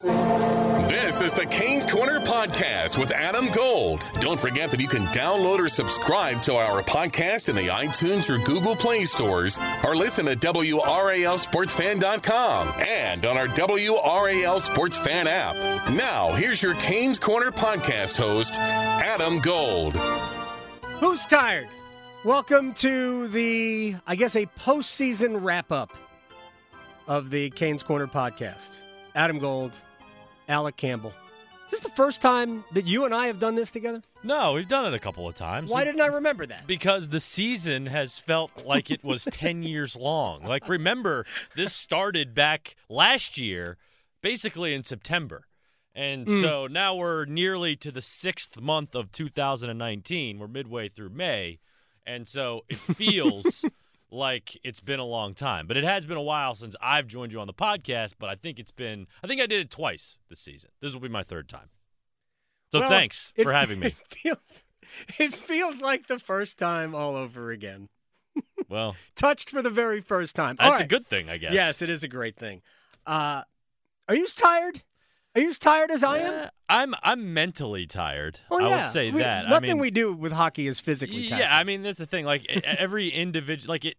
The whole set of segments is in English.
This is the Canes Corner Podcast with Adam Gold. Don't forget that you can download or subscribe to our podcast in the iTunes or Google Play stores or listen at WRALSportsFan.com and on our WRAL Sports Fan app. Now, here's your Canes Corner Podcast host, Adam Gold. Who's tired? Welcome to the, I guess, a postseason wrap up of the Canes Corner podcast. Adam Gold, Alec Campbell. Is this the first time that you and I have done this together? No, we've done it a couple of times. Why didn't I remember that? Because the season has felt like it was 10 years long. Like, remember, this started back last year, basically in September. And Mm. so now we're nearly to the sixth month of 2019. We're midway through May. And so it feels like it's been a long time. But it has been a while since I've joined you on the podcast. But I think it's been, I think I did it twice this season. This will be my third time. So Well, thanks it- for having me. It feels, it feels like the first time all over again. Well, Touched for the very first time. That's a good thing, I guess. Yes, it is a great thing. Uh, are you tired? Are you as tired as I am? Eh, I'm I'm mentally tired. Well, I would say We- that. Nothing I mean, we do with hockey is physically taxing. yeah. I mean, that's the thing. Like every individual, like it,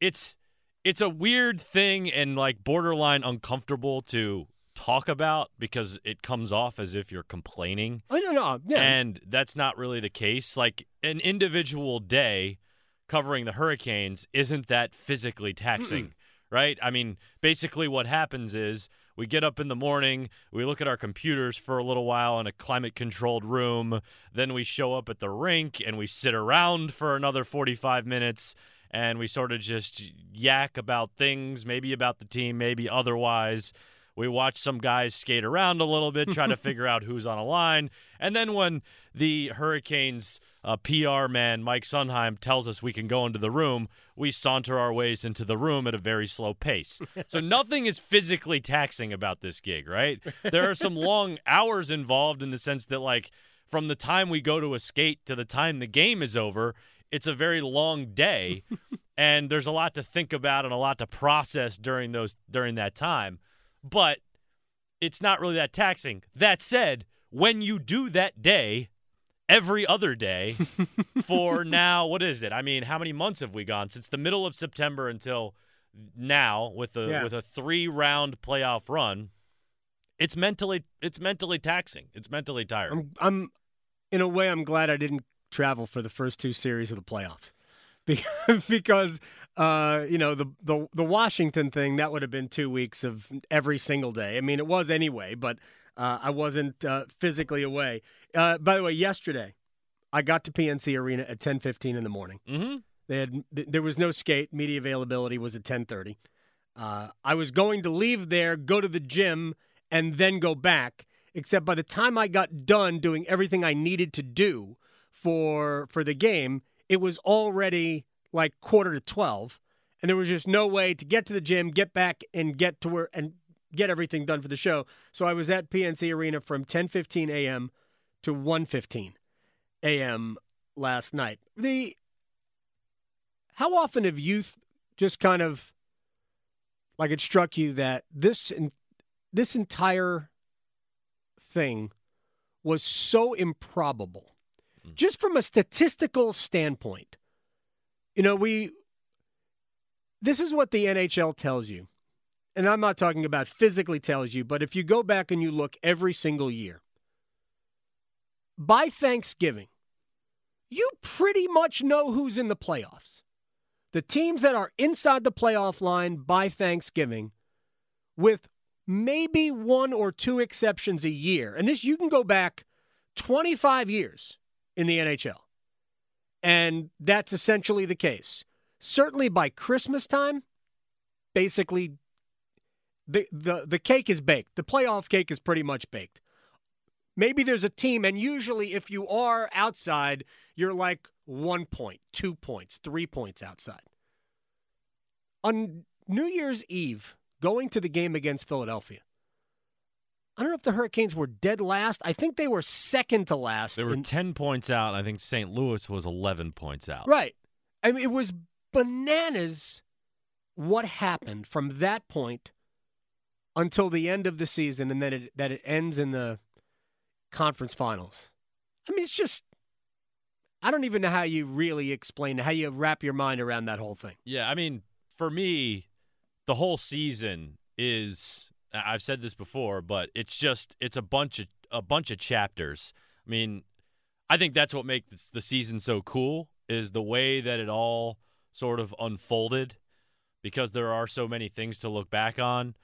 it's it's a weird thing and like borderline uncomfortable to talk about because it comes off as if you're complaining, I don't know. Yeah. and that's not really the case. Like an individual day covering the Hurricanes isn't that physically taxing, right? I mean, basically what happens is we get up in the morning, we look at our computers for a little while in a climate controlled room, then we show up at the rink and we sit around for another 45 minutes and we sort of just yak about things, maybe about the team, maybe otherwise. We watch some guys skate around a little bit, try to figure out who's on a line. And then when the Hurricanes uh, PR man, Mike Sundheim, tells us we can go into the room, we saunter our ways into the room at a very slow pace. so nothing is physically taxing about this gig, right? There are some long hours involved in the sense that, like, from the time we go to a skate to the time the game is over, it's a very long day. and there's a lot to think about and a lot to process during those during that time but it's not really that taxing. That said, when you do that day, every other day, for now, what is it? I mean, how many months have we gone since the middle of September until now with a Yeah. with a three round playoff run? It's mentally it's mentally taxing. It's mentally tiring. I'm, I'm, in a way, I'm glad I didn't travel for the first two series of the playoffs, because, uh, you know, the, the the Washington thing that would have been two weeks of every single day. I mean, it was anyway, but uh, I wasn't uh, physically away. Uh, by the way, yesterday, I got to PNC Arena at 10:15 in the morning. mm-hmm. They had th- there was no skate. Media availability was at 10:30. Uh, I was going to leave there, go to the gym, and then go back. Except by the time I got done doing everything I needed to do for for the game, it was already like quarter to 12, and there was just no way to get to the gym, get back, and get to where and get everything done for the show. So I was at PNC Arena from 10:15 a.m. to 1:15 a.m. last night. The how often have you just kind of like it struck you that this this entire thing was so improbable hmm. just from a statistical standpoint you know we this is what the NHL tells you. And I'm not talking about physically tells you but if you go back and you look every single year by Thanksgiving you pretty much know who's in the playoffs. The teams that are inside the playoff line by Thanksgiving, with maybe one or two exceptions a year, and this you can go back 25 years in the NHL, and that's essentially the case. Certainly by Christmas time, basically the the the cake is baked. The playoff cake is pretty much baked. Maybe there's a team, and usually if you are outside, you're like one point, two points, three points outside. On New Year's Eve, going to the game against Philadelphia, I don't know if the Hurricanes were dead last. I think they were second to last. They were in- 10 points out. I think St. Louis was 11 points out. Right. I mean, it was bananas what happened from that point until the end of the season, and then it, that it ends in the conference finals. I mean, it's just. I don't even know how you really explain how you wrap your mind around that whole thing. Yeah, I mean, for me, the whole season is I've said this before, but it's just it's a bunch of a bunch of chapters. I mean, I think that's what makes the season so cool is the way that it all sort of unfolded because there are so many things to look back on.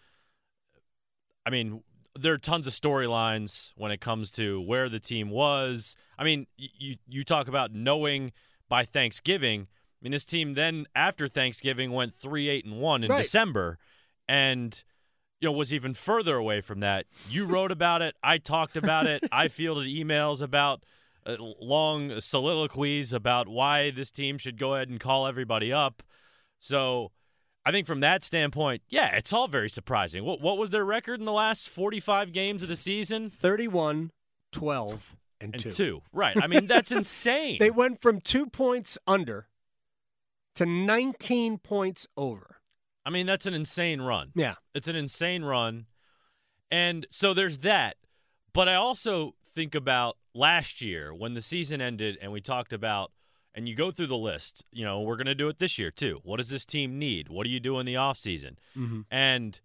I mean, there are tons of storylines when it comes to where the team was. I mean, you you talk about knowing by Thanksgiving. I mean, this team then after Thanksgiving went three eight and one in Right. December, and you know was even further away from that. You wrote about it. I talked about it. I fielded emails about uh, long soliloquies about why this team should go ahead and call everybody up. So. I think from that standpoint, yeah, it's all very surprising. What what was their record in the last 45 games of the season? 31, 12, and, And 2. two. Right. I mean, that's insane. They went from two points under to 19 points over. I mean, that's an insane run. Yeah. It's an insane run. And so there's that. But I also think about last year when the season ended and we talked about, and you go through the list, you know, we're going to do it this year too. What does this team need? What do you do in the offseason? Mm-hmm. And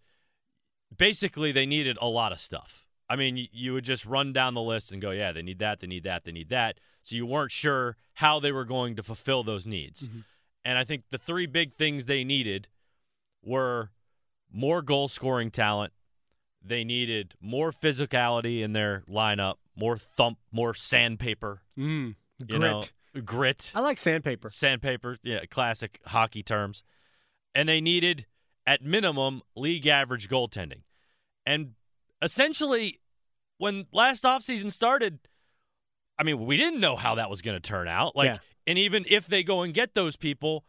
basically, they needed a lot of stuff. I mean, you, would just run down the list and go, yeah, they need that, they need that, they need that. So you weren't sure how they were going to fulfill those needs. Mhm. And I think the three big things they needed were more goal scoring talent. They needed more physicality in their lineup, more thump, more sandpaper. Mm. You Grit. know, grit. I like sandpaper. Sandpaper, yeah, classic hockey terms. And they needed, at minimum, league average goaltending. And essentially, when last offseason started, I mean, we didn't know how that was going to turn out. Like, Yeah. and even if they go and get those people,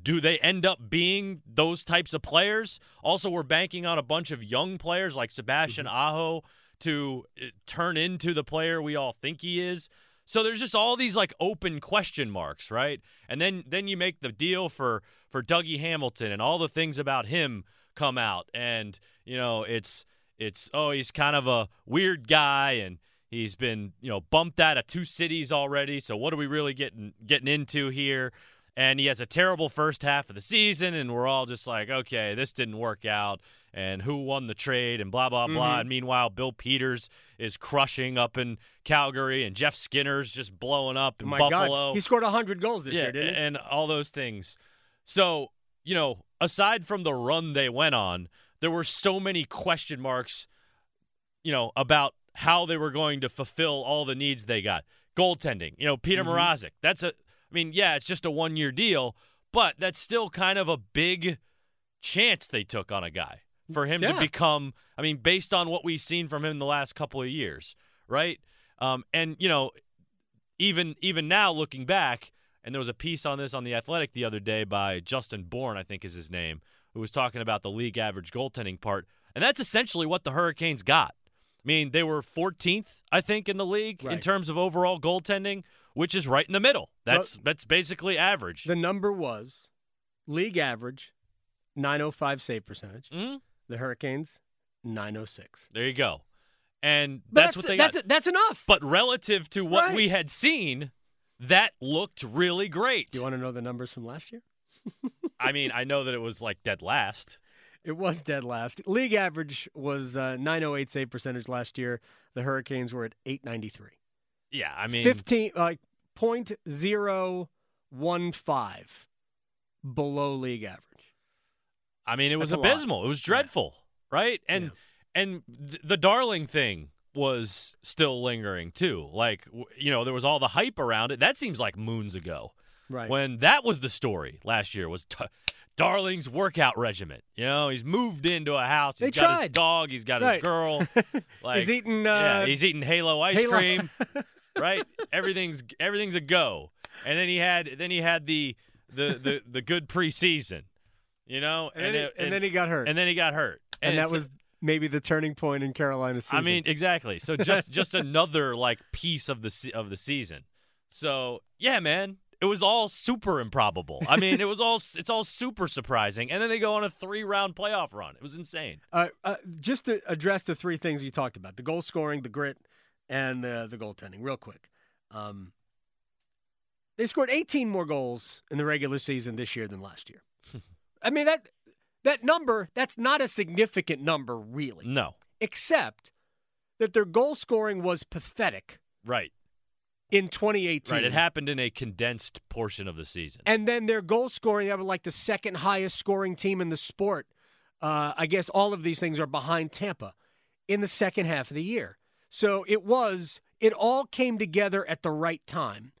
do they end up being those types of players? Also, we're banking on a bunch of young players like Sebastian Aho to uh, turn into the player we all think he is. So there's just all these like open question marks, right? And then then you make the deal for for Dougie Hamilton and all the things about him come out and you know, it's it's oh, he's kind of a weird guy and he's been, you know, bumped out of two cities already. So what are we really getting getting into here? And he has a terrible first half of the season and we're all just like, okay, this didn't work out and who won the trade and blah blah blah. Mhm. And meanwhile, Bill Peters is crushing up in Calgary and Jeff Skinner's just blowing up in Oh my Buffalo. God. He scored 100 goals this yeah, year, didn't he? and all those things. So, you know, aside from the run they went on, there were so many question marks, you know, about how they were going to fulfill all the needs they got. Goaltending, you know, Peter Mhm. Mrazek. That's a I mean, yeah, it's just a one-year deal, but that's still kind of a big chance they took on a guy for him to become I mean, based on what we've seen from him the last couple of years, right? Um, and you know, even even now looking back, and there was a piece on this on the Athletic the other day by Justin Bourne, I think is his name, who was talking about the league average goaltending part, and that's essentially what the Hurricanes got. I mean, they were 14th, I think, in the league in terms of overall goaltending, which is right in the middle. That's that's basically average. The number was league average, 905 save percentage. Mhm. The Hurricanes, 906. There you go. And But that's, what they that's got. that's enough. But relative to what Right. we had seen, that looked really great. Do you want to know the numbers from last year? I mean, I know that it was like dead last. It was dead last. League average was uh, 908 save percentage last year. The Hurricanes were at 893. Yeah, I mean, 15 like point zero one five below league average. I mean, it was That's abysmal. It was dreadful, right? And and th- the darling thing was still lingering too. Like w- you know, there was all the hype around it. That seems like moons ago. Right. When that was the story last year was t- Darling's workout regimen. You know, he's moved into a house. He's They got his dog. He's got Right. his girl. Like, he's eating. yeah, Uh, he's eating Halo ice Halo- cream. right? Everything's everything's a go. And then he had then he had the the the, the good preseason. You know, and, then, he, it- and then he got hurt. and then he got hurt. and that was maybe the turning point in Carolina's season. I mean, exactly. So just just another like piece of the of the season. So yeah, man, it was all super improbable. I mean, it was all it's all super surprising. And then they go on a three round playoff run. It was insane. Uh, uh, just to address the three things you talked about the goal scoring, the grit, and the, the goaltending, real quick. Um, they scored 18 more goals in the regular season this year than last year. I mean, that, that number, that's not a significant number, really, No, except that their goal scoring was pathetic right, in 2018. right. It happened in a condensed portion of the season. And then their goal scoring, they were like the second highest scoring team in the sport. Uh, I guess all of these things are behind Tampa in the second half of the year. So it was, it all came together at the right time.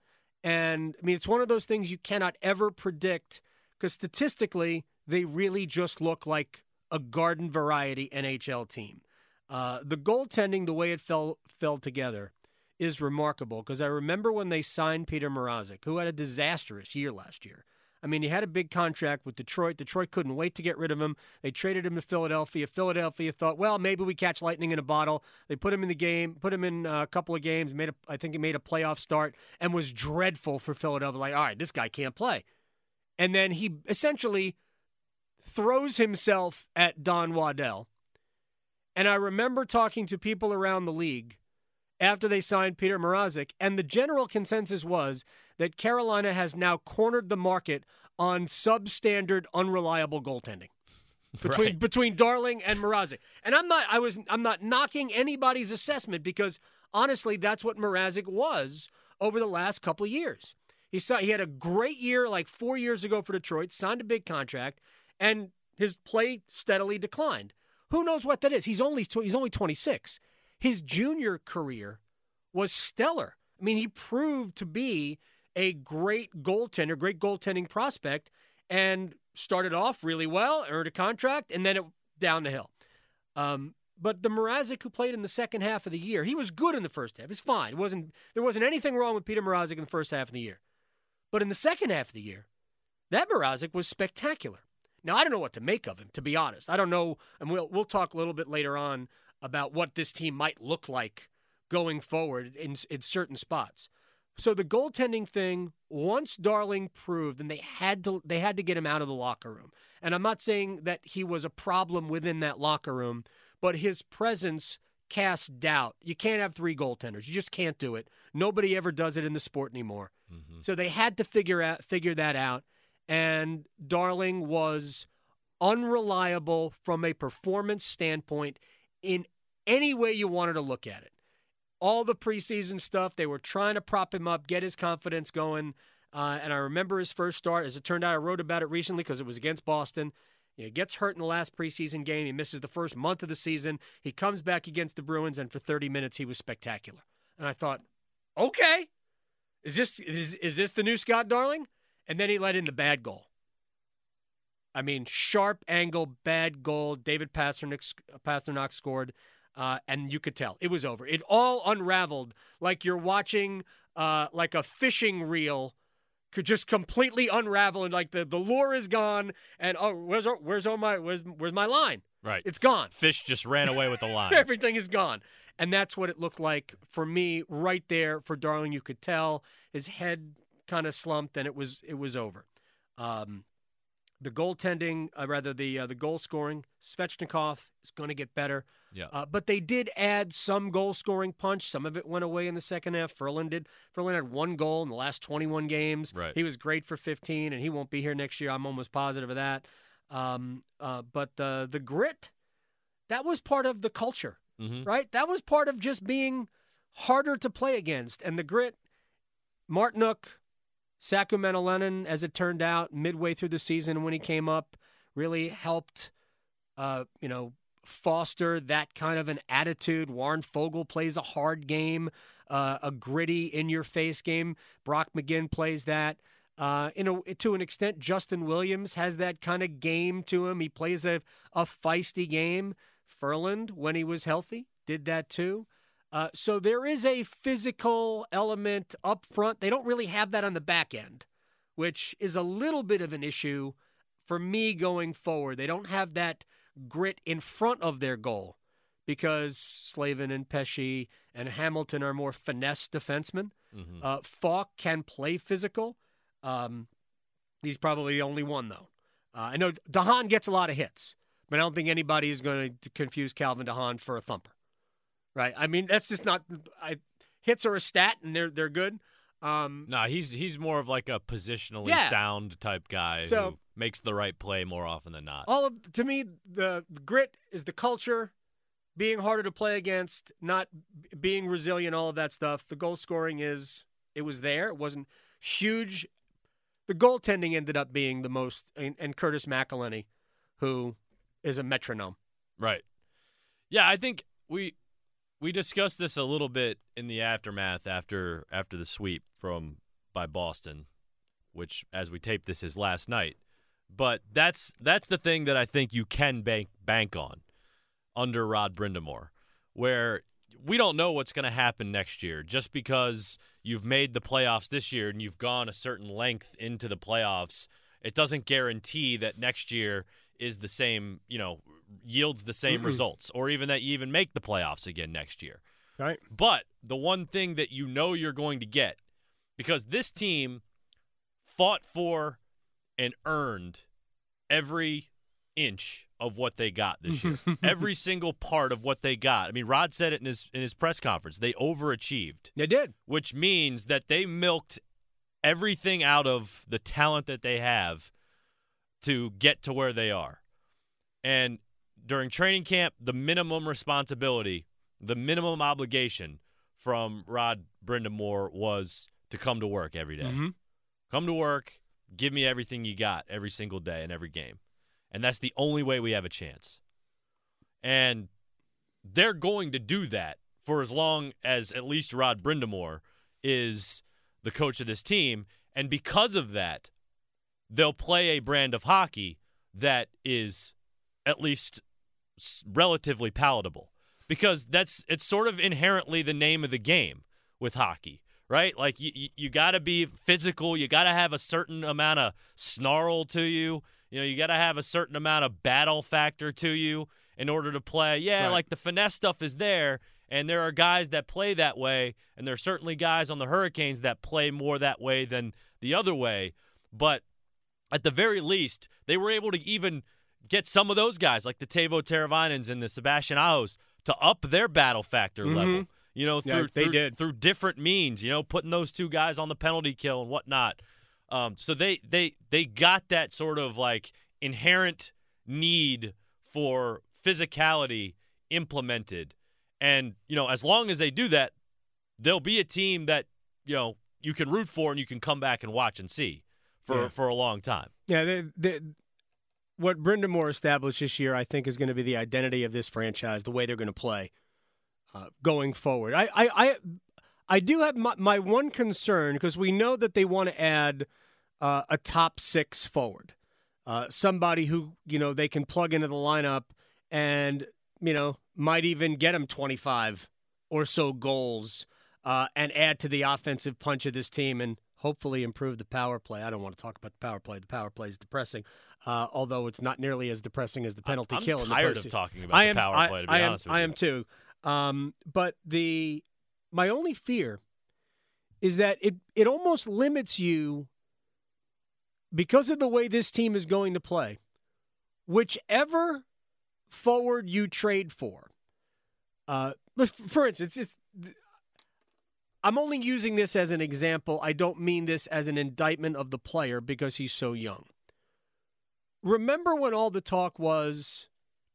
And I mean, it's one of those things you cannot ever predict because statistically, they really just look like a garden variety NHL team. Uh, the goaltending, the way it fell fell together, is remarkable because I remember when they signed Peter Mrazek, who had a disastrous year last year. I mean, he had a big contract with Detroit. Detroit couldn't wait to get rid of him. They traded him to Philadelphia. Philadelphia thought, well, maybe we catch lightning in a bottle. They put him in the game, put him in uh, a couple of games. Made a, I think he made a playoff start and was dreadful for Philadelphia. Like, all right, this guy can't play. And then he essentially throws himself at Don Waddell. And I remember talking to people around the league after they signed Peter Mrazek, and the general consensus was that Carolina has now cornered the market on substandard, unreliable goaltending between Right. between Darling and Mrazek. And I'm not I was I'm not knocking anybody's assessment because honestly, that's what Mrazek was over the last couple of years. He saw he had a great year like four years ago for Detroit, signed a big contract, and his play steadily declined. Who knows what that is? He's only he's only 26. His junior career was stellar. I mean, he proved to be a great goaltender, great goaltending prospect, and started off really well, earned a contract, and then it down the hill. Um, but the Mrazek who played in the second half of the year, he was good in the first half. It's fine. It wasn't there wasn't anything wrong with Peter Mrazek in the first half of the year. But in the second half of the year, that Mrazek was spectacular. Now I don't know what to make of him, to be honest. I don't know, and we'll we'll talk a little bit later on about what this team might look like going forward in in certain spots. So the goaltending thing, once Darling proved, and they had to they had to get him out of the locker room. And I'm not saying that he was a problem within that locker room, but his presence cast doubt. You can't have three goaltenders. You just can't do it. Nobody ever does it in the sport anymore. Mm-hmm. So they had to figure out figure that out. And Darling was unreliable from a performance standpoint in any way you wanted to look at it all the preseason stuff. They were trying to prop him up, get his confidence going. Uh, and I remember his first start. As it turned out, I wrote about it recently because it was against Boston. He gets hurt in the last preseason game. He misses the first month of the season. He comes back against the Bruins, and for 30 minutes, he was spectacular. And I thought, okay, is this is, is this the new Scott Darling? And then he let in the bad goal. I mean, sharp angle, bad goal. David Pastrnak, Pastrnak scored, uh, and you could tell it was over. It all unraveled like you're watching uh, like a fishing reel could just completely unravel and like the, the lure is gone and oh where's where's all my where's where's my line? Right. It's gone. Fish just ran away with the line. Everything is gone. And that's what it looked like for me right there for Darling. You could tell his head kind of slumped and it was it was over. Um, the goaltending, uh, rather the uh, the goal scoring, Svechnikov is going to get better. Yeah. Uh, but they did add some goal scoring punch. Some of it went away in the second half. Ferland did. Ferland had one goal in the last 21 games. Right. He was great for 15, and he won't be here next year. I'm almost positive of that. Um, uh, but the the grit, that was part of the culture, Mhm. right? That was part of just being harder to play against. And the grit, Martinook, Saku Maenalanen, as it turned out, midway through the season when he came up, really helped, uh, you know, foster that kind of an attitude. Warren Foegele plays a hard game, uh, a gritty, in your face game. Brock McGinn plays that. Uh, in a, to an extent, Justin Williams has that kind of game to him. He plays a, a feisty game. Ferland, when he was healthy, did that too. Uh, so there is a physical element up front. They don't really have that on the back end, which is a little bit of an issue for me going forward. They don't have that grit in front of their goal because Slavin and Pesce and Hamilton are more finesse defensemen. Mm-hmm. Uh, Faulk can play physical. Um, he's probably the only one, though. Uh, I know de Haan gets a lot of hits, but I don't think anybody is going to confuse Calvin de Haan for a thumper. Right? I mean, that's just not. I, hits are a stat, and they're they're good. Um, no, he's he's more of like a positionally yeah. sound type guy so, who makes the right play more often than not. All of to me, the, the grit is the culture, being harder to play against, not being resilient, all of that stuff. The goal scoring is it was there. It wasn't huge. The goaltending ended up being the most, and, and Curtis McElhinney, who is a metronome. Right. Yeah, I think we we discussed this a little bit in the aftermath after after the sweep from by Boston, which as we tape this is last night. But that's that's the thing that I think you can bank bank on under Rod Brind'Amour, where we don't know what's going to happen next year just because you've made the playoffs this year and you've gone a certain length into the playoffs. It doesn't guarantee that next year is the same, you know, yields the same mm results or even that you even make the playoffs again next year. Right. But the one thing that you know you're going to get because this team fought for and earned every inch of what they got this year. every single part of what they got. I mean, Rod said it in his in his press conference. They overachieved. They did. Which means that they milked everything out of the talent that they have to get to where they are. And during training camp, the minimum responsibility, the minimum obligation from Rod Brind'Amour was to come to work every day. Mm-hmm. Come to work, give me everything you got every single day in every game. And that's the only way we have a chance. And they're going to do that for as long as at least Rod Brind'Amour is the coach of this team. And because of that, they'll play a brand of hockey that is at least relatively palatable because that's it's sort of inherently the name of the game with hockey right like you, you got to be physical you got to have a certain amount of snarl to you you know you got to have a certain amount of battle factor to you in order to play yeah right. like the finesse stuff is there and there are guys that play that way and there are certainly guys on the hurricanes that play more that way than the other way but at the very least they were able to even get some of those guys like the Teuvo Teravainens and the Sebastian Ahos to up their battle factor mm-hmm. level. You know, through, yeah, they through, did. through different means. You know, putting those two guys on the penalty kill and whatnot. Um, so they they they got that sort of like inherent need for physicality implemented, and you know, as long as they do that, they'll be a team that you know you can root for and you can come back and watch and see for yeah. for a long time. Yeah, they, they, what Brind'Amour established this year, I think, is going to be the identity of this franchise, the way they're going to play uh, going forward. I, I, I, I do have my, my one concern because we know that they want to add uh, a top six forward, uh, somebody who you know they can plug into the lineup and you know might even get them 25 or so goals uh, and add to the offensive punch of this team and hopefully improve the power play. I don't want to talk about the power play. The power play is depressing uh, although it's not nearly as depressing as the penalty I'm kill. I'm tired of talking about I am, the power play. To be I, honest am, with I you. am too. Um, but the my only fear is that it it almost limits you because of the way this team is going to play. Whichever forward you trade for, uh, for instance, it's, I'm only using this as an example. I don't mean this as an indictment of the player because he's so young remember when all the talk was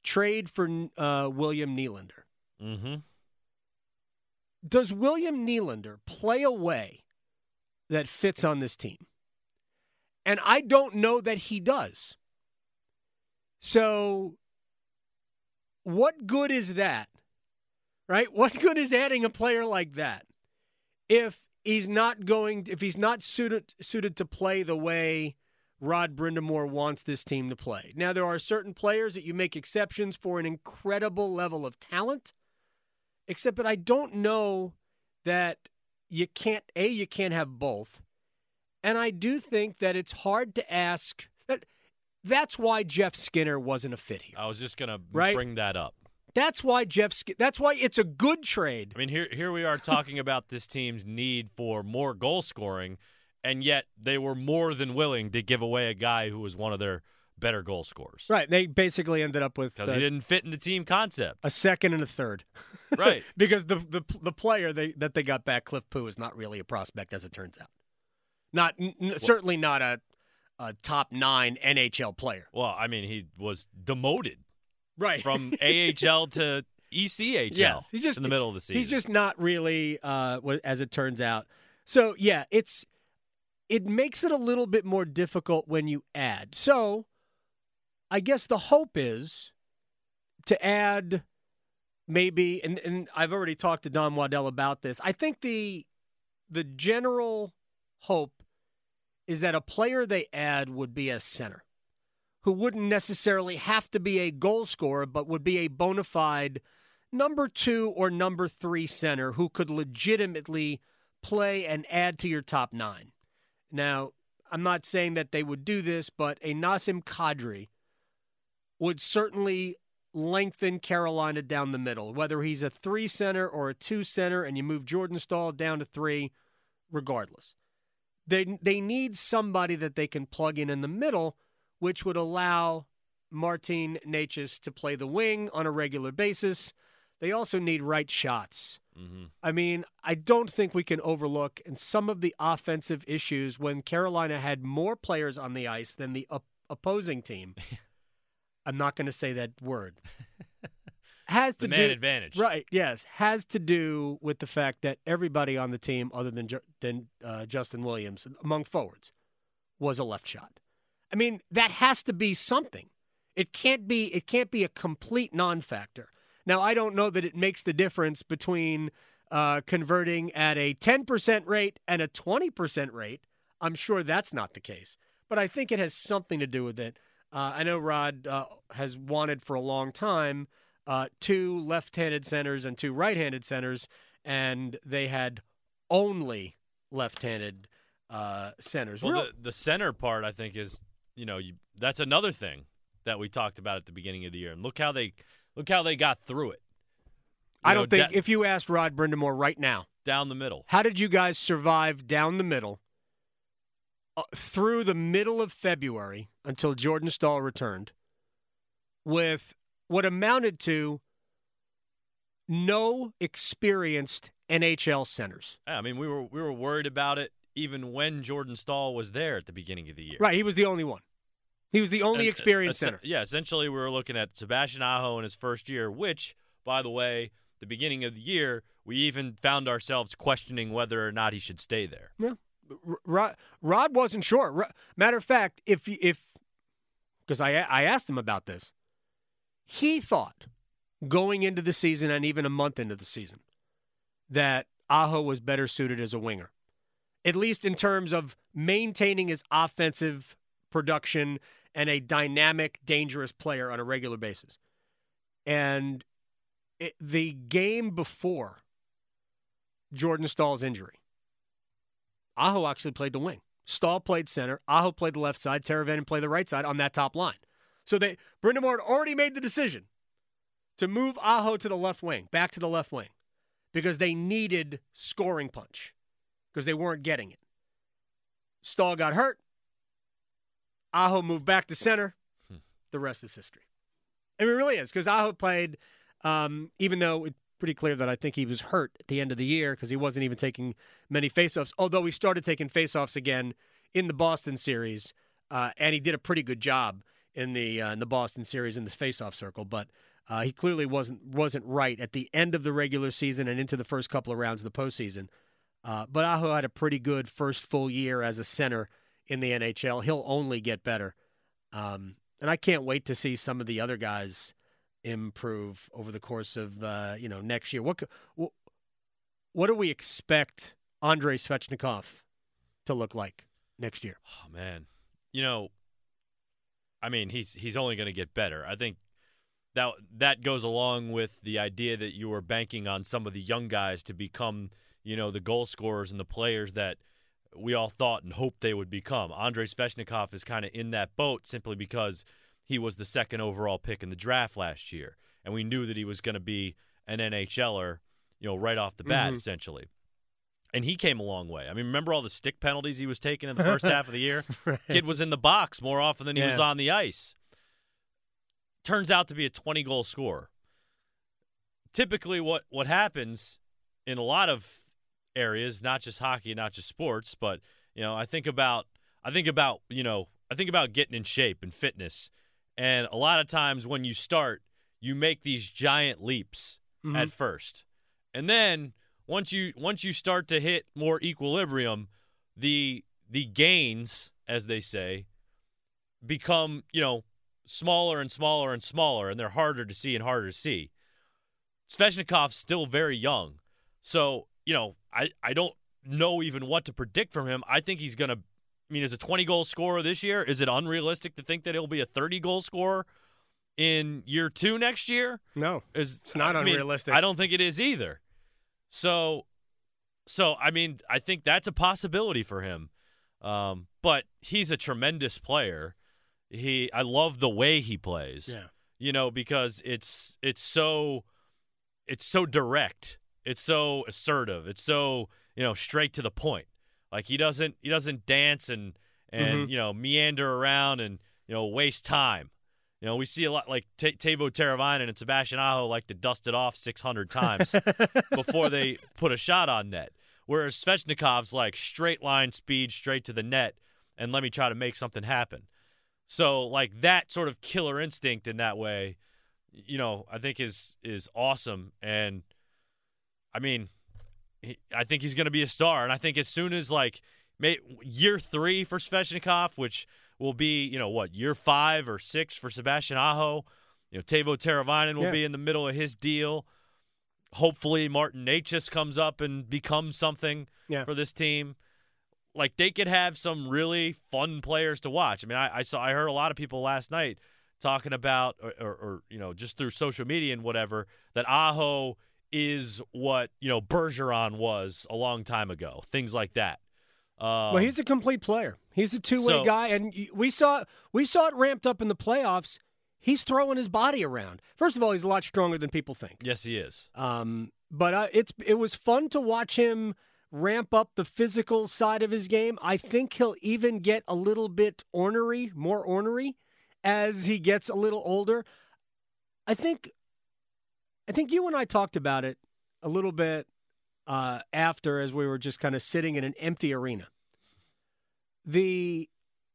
trade for uh, William Nylander? Mm-hmm. Does William Nylander play a way that fits on this team? And I don't know that he does. So, what good is that? Right? What good is adding a player like that if he's not going if he's not suited suited to play the way Rod Brind'Amour wants this team to play. Now there are certain players that you make exceptions for an incredible level of talent. Except that I don't know that you can't a you can't have both. And I do think that it's hard to ask that that's why Jeff Skinner wasn't a fit here. I was just gonna bring that up. That's why Jeff that's why it's a good trade. I mean, here here we are talking about this team's need for more goal scoring, and yet they were more than willing to give away a guy who was one of their better goal scorers. Right. They basically ended up with Because he didn't fit in the team concept. a second and a third. Right. because the the the player they that they got back, Cliff Pu, is not really a prospect as it turns out. Not n- n- certainly not a, a top nine NHL player. Well, I mean, he was demoted Right. from AHL to ECHL Yes, he's just- in the middle of the season. He's just not really, uh, as it turns out. So yeah, it's it makes it a little bit more difficult when you add. So I guess the hope is to add maybe, and, and I've already talked to Don Waddell about this. I think the the general hope is that a player they add would be a center who wouldn't necessarily have to be a goal scorer, but would be a bona fide number two or number three center who could legitimately play and add to your top nine. Now, I'm not saying that they would do this, but a Nazem Kadri would certainly lengthen Carolina down the middle, whether he's a three center or a two center, and you move Jordan Staal down to three, regardless. They, they need somebody that they can plug in in the middle, which would allow Martin Necas to play the wing on a regular basis. They also need right shots. hmm I mean, I don't think we can overlook in some of the offensive issues when Carolina had more players on the ice than the op- opposing team. I'm not going to say that word. Has to The man do advantage. right? Yes, has to do with the fact that everybody on the team, other than than uh, Justin Williams, among forwards, was a left shot. I mean, that has to be something. It can't be. It can't be a complete non-factor. Now, I don't know that it makes the difference between uh, converting at a 10% rate and a 20% rate. I'm sure that's not the case, but I think it has something to do with it. Uh, I know Rod uh, has wanted for a long time uh, two left-handed centers and two right-handed centers, and they had only left-handed uh, centers. Well, Real- the, the center part, I think, is you know you, that's another thing that we talked about at the beginning of the year, and look how they look how they got through it. You I know, don't think da- if you asked Rod Brind'Amour right now, down the middle. how did you guys survive down the middle uh, through the middle of February until Jordan Staal returned with what amounted to no experienced NHL centers? Yeah, I mean, we were we were worried about it even when Jordan Staal was there at the beginning of the year. Right, he was the only one. He was the only And, experienced center. Yeah, essentially, we were looking at Sebastian Aho in his first year, which, by the way, the beginning of the year, we even found ourselves questioning whether or not he should stay there. R- Rod, Rod wasn't sure. Matter of fact, if if because I I asked him about this, he thought going into the season and even a month into the season that Aho was better suited as a winger, at least in terms of maintaining his offensive production and a dynamic, dangerous player on a regular basis. And it, the game before Jordan Staal's injury, Aho actually played the wing. Staal played center. Aho played the left side. Teravainen played the right side on that top line. So they Brind'Amour had already made the decision to move Aho to the left wing, back to the left wing, because they needed scoring punch because they weren't getting it. Staal got hurt. Aho moved back to center. The rest is history. I mean, it really is because Aho played, um, even though it's pretty clear that I think he was hurt at the end of the year because he wasn't even taking many faceoffs. Although he started taking faceoffs again in the Boston series, uh, and he did a pretty good job in the uh, in the Boston series in this faceoff circle. But uh, he clearly wasn't wasn't right at the end of the regular season and into the first couple of rounds of the postseason. Uh, but Aho had a pretty good first full year as a center in the NHL. He'll only get better. Um, and I can't wait to see some of the other guys improve over the course of uh, you know next year. What what do we expect Andrei Svechnikov to look like next year? Oh man, you know, I mean, he's he's only going to get better. I think that that goes along with the idea that you were banking on some of the young guys to become, you know, the goal scorers and the players that we all thought and hoped they would become. Andrei Svechnikov is kind of in that boat simply because he was the second overall pick in the draft last year, and we knew that he was going to be an NHLer, you know, right off the bat, Mhm. essentially. And he came a long way. I mean, remember all the stick penalties he was taking in the first half of the year? Kid was in the box more often than he was on the ice. Turns out to be a 20 goal scorer. Typically, what, what happens in a lot of areas, not just hockey, not just sports, but you know, I think about I think about you know I think about getting in shape and fitness, and a lot of times when you start, you make these giant leaps Mhm. at first, and then once you once you start to hit more equilibrium, the the gains, as they say, become you know smaller and smaller and smaller, and they're harder to see and harder to see. Svechnikov's still very young, so you know I I don't know even what to predict from him. I think he's gonna. I mean, is a 20 goal scorer this year? Is it unrealistic to think that he'll be a 30 goal scorer in year two next year? No, Is It's not I mean, unrealistic. I don't think it is either. So, so I mean, I think that's a possibility for him. Um, but he's a tremendous player. He, I love the way he plays. Yeah. You know, because it's it's so it's so direct. It's so assertive. It's so you know straight to the point. Like he doesn't he doesn't dance and and Mhm. you know meander around and you know waste time. You know, we see a lot like T- Teuvo Teravainen and Sebastian Aho like to dust it off 600 times before they put a shot on net. Whereas Svechnikov's like straight line speed, straight to the net, and let me try to make something happen. So like that sort of killer instinct in that way, you know, I think is is awesome. And I mean, he, I think he's going to be a star. And I think as soon as like may, year three for Svechnikov, which will be you know what year five or six for Sebastian Aho, you know Teuvo Teravainen will Yeah. be in the middle of his deal. Hopefully, Martin Necas comes up and becomes something Yeah. for this team. Like they could have some really fun players to watch. I mean, I, I saw I heard a lot of people last night talking about, or, or, or you know, just through social media and whatever, that Aho is what you know Bergeron was a long time ago. Things like that. Um, well, he's a complete player. He's a two-way so- guy, and we saw we saw it ramped up in the playoffs. He's throwing his body around. First of all, he's a lot stronger than people think. yes, he is. Um, but uh, it's it was fun to watch him ramp up the physical side of his game. I think he'll even get a little bit ornery, more ornery, as he gets a little older. I think, I think you and I talked about it a little bit uh, after, as we were just kind of sitting in an empty arena. The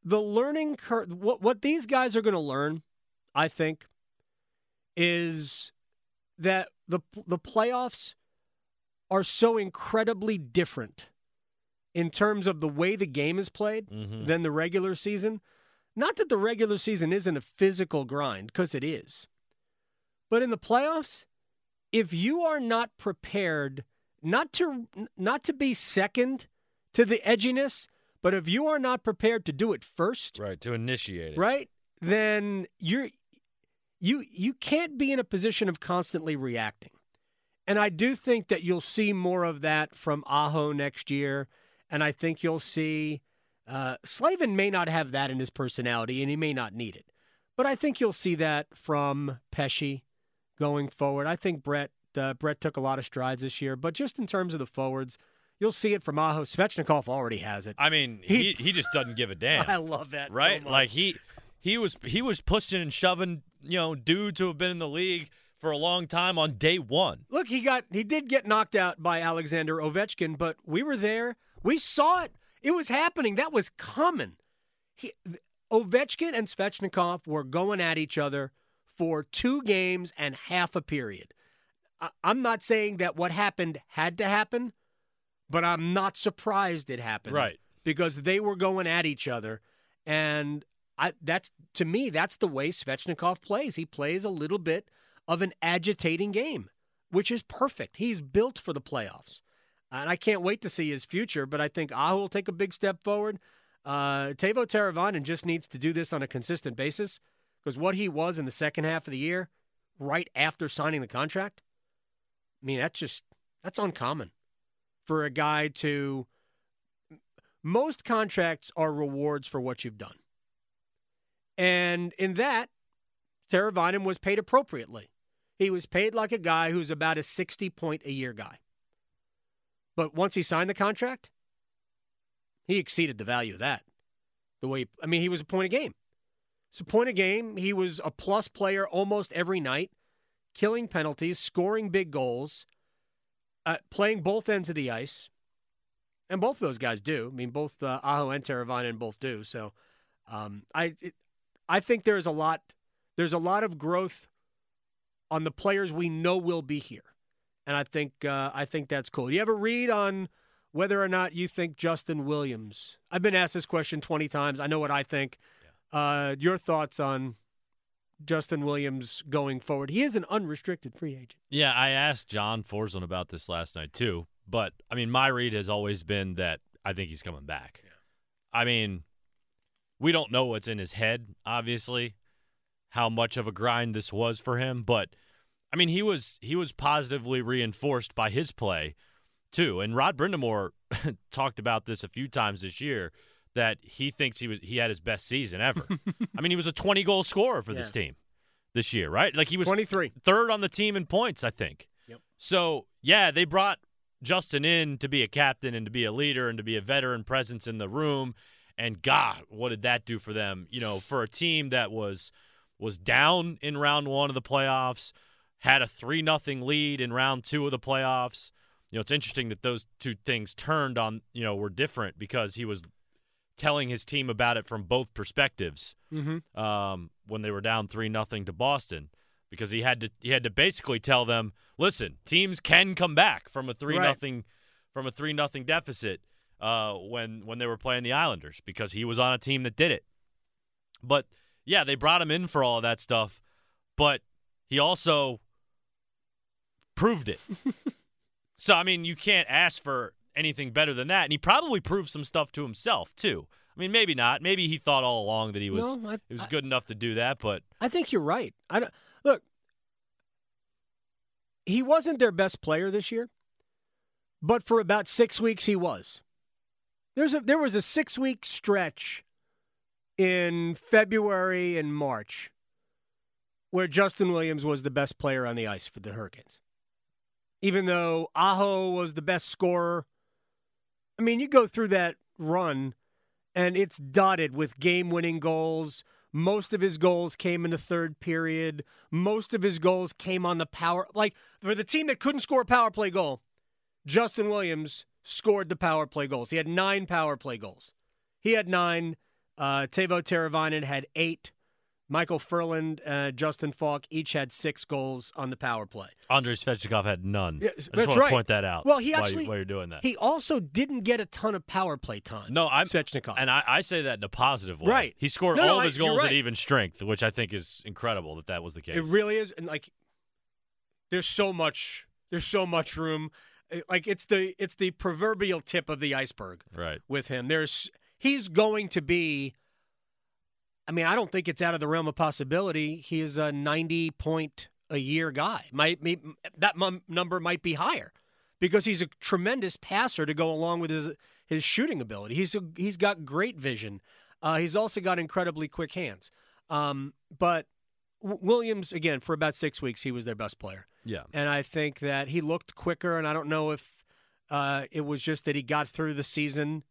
the learning curve, what what these guys are going to learn, I think, is that the the playoffs are so incredibly different in terms of the way the game is played Mhm. than the regular season. Not that the regular season isn't a physical grind, because it is. But in the playoffs, if you are not prepared not to not to be second to the edginess, but if you are not prepared to do it first, Right to initiate it. right? Then you're you you can't be in a position of constantly reacting. And I do think that you'll see more of that from Aho next year. And I think you'll see uh, Slavin may not have that in his personality and he may not need it. But I think you'll see that from Pesce going forward. I think Brett uh, Brett took a lot of strides this year, but just in terms of the forwards, you'll see it from Aho. Svechnikov already has it. I mean, He- he he just doesn't give a damn. I love that. so right? much. like he he was he was pushing and shoving, you know, dudes who have been in the league for a long time on day one. Look, he got he did get knocked out by Alexander Ovechkin, but we were there. We saw it. It was happening. That was common. He, Ovechkin and Svechnikov were going at each other for two games and half a period. I, I'm not saying that what happened had to happen, but I'm not surprised it happened. Right. Because they were going at each other, and I that's to me that's the way Svechnikov plays. He plays a little bit of an agitating game, which is perfect. He's built for the playoffs. and I can't wait to see his future. But I think Aho will take a big step forward. Uh, Teuvo Teravainen just needs to do this on a consistent basis because what he was in the second half of the year, right after signing the contract, I mean that's just that's uncommon for a guy to. Most contracts are rewards for what you've done, and in that, Teravainen was paid appropriately. He was paid like a guy who's about a 60 point a year guy. But once he signed the contract, he exceeded the value of that. The way, I mean, he was a point a game. It's a point a game. He was a plus player almost every night, killing penalties, scoring big goals, uh, playing both ends of the ice. And both those guys do. I mean, both uh, Aho and Teravainen both do. So um, I, it, I think there's a lot there's a lot of growth on the players we know will be here, and I think uh, I think that's cool. You ever read on whether or not you think Justin Williams? I've been asked this question twenty times. I know what I think. Uh, your thoughts on Justin Williams going forward? He is an unrestricted free agent. Yeah, I asked John Forslund about this last night too. But I mean, my read has always been that I think he's coming back. Yeah. I mean, we don't know what's in his head, obviously how much of a grind this was for him, but I mean, he was he was positively reinforced by his play too. And Rod Brind'Amour talked about this a few times this year that he thinks he was he had his best season ever. I mean, he was a 20 goal scorer for yeah. this team this year, right? Like he was 23, third on the team in points, I think. Yep. So yeah, they brought Justin in to be a captain and to be a leader and to be a veteran presence in the room. And God, what did that do for them? You know, for a team that was was down in round one of the playoffs, had a 3 nothing lead in round two of the playoffs. You know, it's interesting that those two things turned on, you know, were different because he was telling his team about it from both perspectives mm-hmm. um, when they were down 3 nothing to Boston because he had to he had to basically tell them, listen, teams can come back from a 3 nothing right. from a 3 nothing deficit uh, when when they were playing the Islanders because he was on a team that did it. But – yeah, they brought him in for all of that stuff, but he also proved it. so, I mean, you can't ask for anything better than that. And he probably proved some stuff to himself, too. I mean, maybe not. Maybe he thought all along that he was no, I, he was good I, enough to do that, but I think you're right. I don't, look, he wasn't their best player this year, but for about six weeks he was. There's a there was a six week stretch in February and March where Justin Williams was the best player on the ice for the Hurricanes. Even though Aho was the best scorer. I mean, you go through that run and it's dotted with game winning goals. Most of his goals came in the third period. Most of his goals came on the power. Like for the team that couldn't score a power play goal, Justin Williams scored the power play goals. He had nine power play goals. He had nine. Uh, Teuvo Teravainen had eight. Michael Ferland, uh, Justin Faulk each had six goals on the power play. Andrei Svechnikov had none. Yeah, I just want right. to point that out. Well, he actually while, you, while you're doing that, he also didn't get a ton of power play time. No, I'm Svechnikov, and I, I say that in a positive way. Right, he scored no, all no, of his goals right. at even strength, which I think is incredible that that was the case. It really is, and like, there's so much, there's so much room. Like it's the it's the proverbial tip of the iceberg. Right with him, there's he's going to be I mean, I don't think it's out of the realm of possibility. He is a 90 point a year guy. Might, might that m- number might be higher because he's a tremendous passer to go along with his his shooting ability. He's a, he's got great vision. Uh, he's also got incredibly quick hands. Um, but w- Williams, again, for about six weeks, he was their best player. Yeah, and I think that he looked quicker. And I don't know if uh, it was just that he got through the season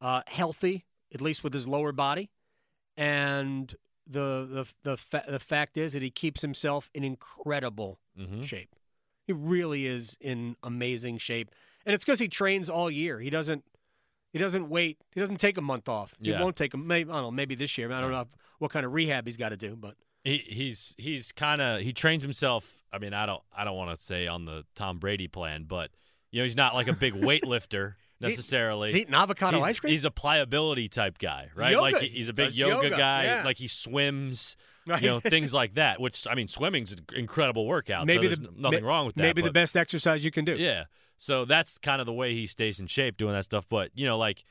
uh, healthy, at least with his lower body and the the the, fa- the fact is that he keeps himself in incredible mm-hmm. shape. He really is in amazing shape, and it's because he trains all year. He doesn't he doesn't wait. He doesn't take a month off. He yeah. won't take a maybe I don't know maybe this year. I don't know what kind of rehab he's got to do, but he, he's he's kind of he trains himself. I mean, I don't I don't want to say on the Tom Brady plan, but you know he's not like a big weightlifter necessarily. He's eating avocado he's, ice cream. He's a pliability type guy, right? Yoga. Like he- he's a big Does yoga, yoga, guy. yeah. Like he swims, Right. you know, things like that. Which I mean, swimming's an incredible workout. maybe so the nothing ma- wrong with that. Maybe the best exercise you can do. Yeah. So that's kind of the way he stays in shape doing that stuff. But, you know, like,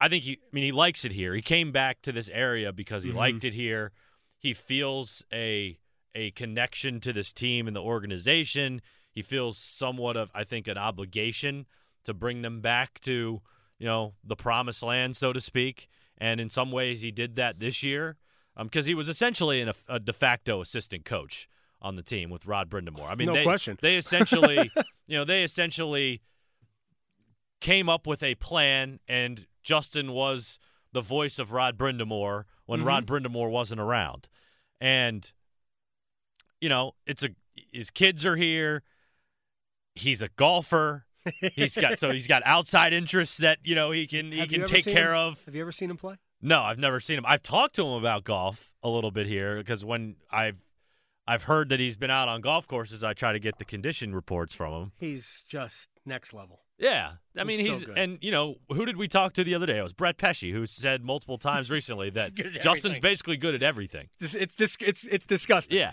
I think he, I mean, he likes it here. He came back to this area because he Mhm. liked it here. He feels a, a connection to this team and the organization. He feels somewhat of, I think, an obligation to bring them back to, you know, the promised land, so to speak. And in some ways, he did that this year because he was essentially an, a de facto assistant coach on the team with Rod Brind'Amour. I mean, No they, question. They essentially, you know, they essentially came up with a plan, and Justin was the voice of Rod Brind'Amour when Mhm. Rod Brind'Amour wasn't around, and you know, it's a his kids are here. He's a golfer. He's got so he's got outside interests that you know he can he Have can take care him? of. Have you ever seen him play? No, I've never seen him. I've talked to him about golf a little bit here because when I've I've heard that he's been out on golf courses, I try to get the condition reports from him. He's just next level. Yeah, I mean He's so he's good. and you know who did we talk to the other day? It was Brett Pesce who said multiple times recently that Justin's everything. basically good at everything. It's it's it's, it's disgusting. Yeah,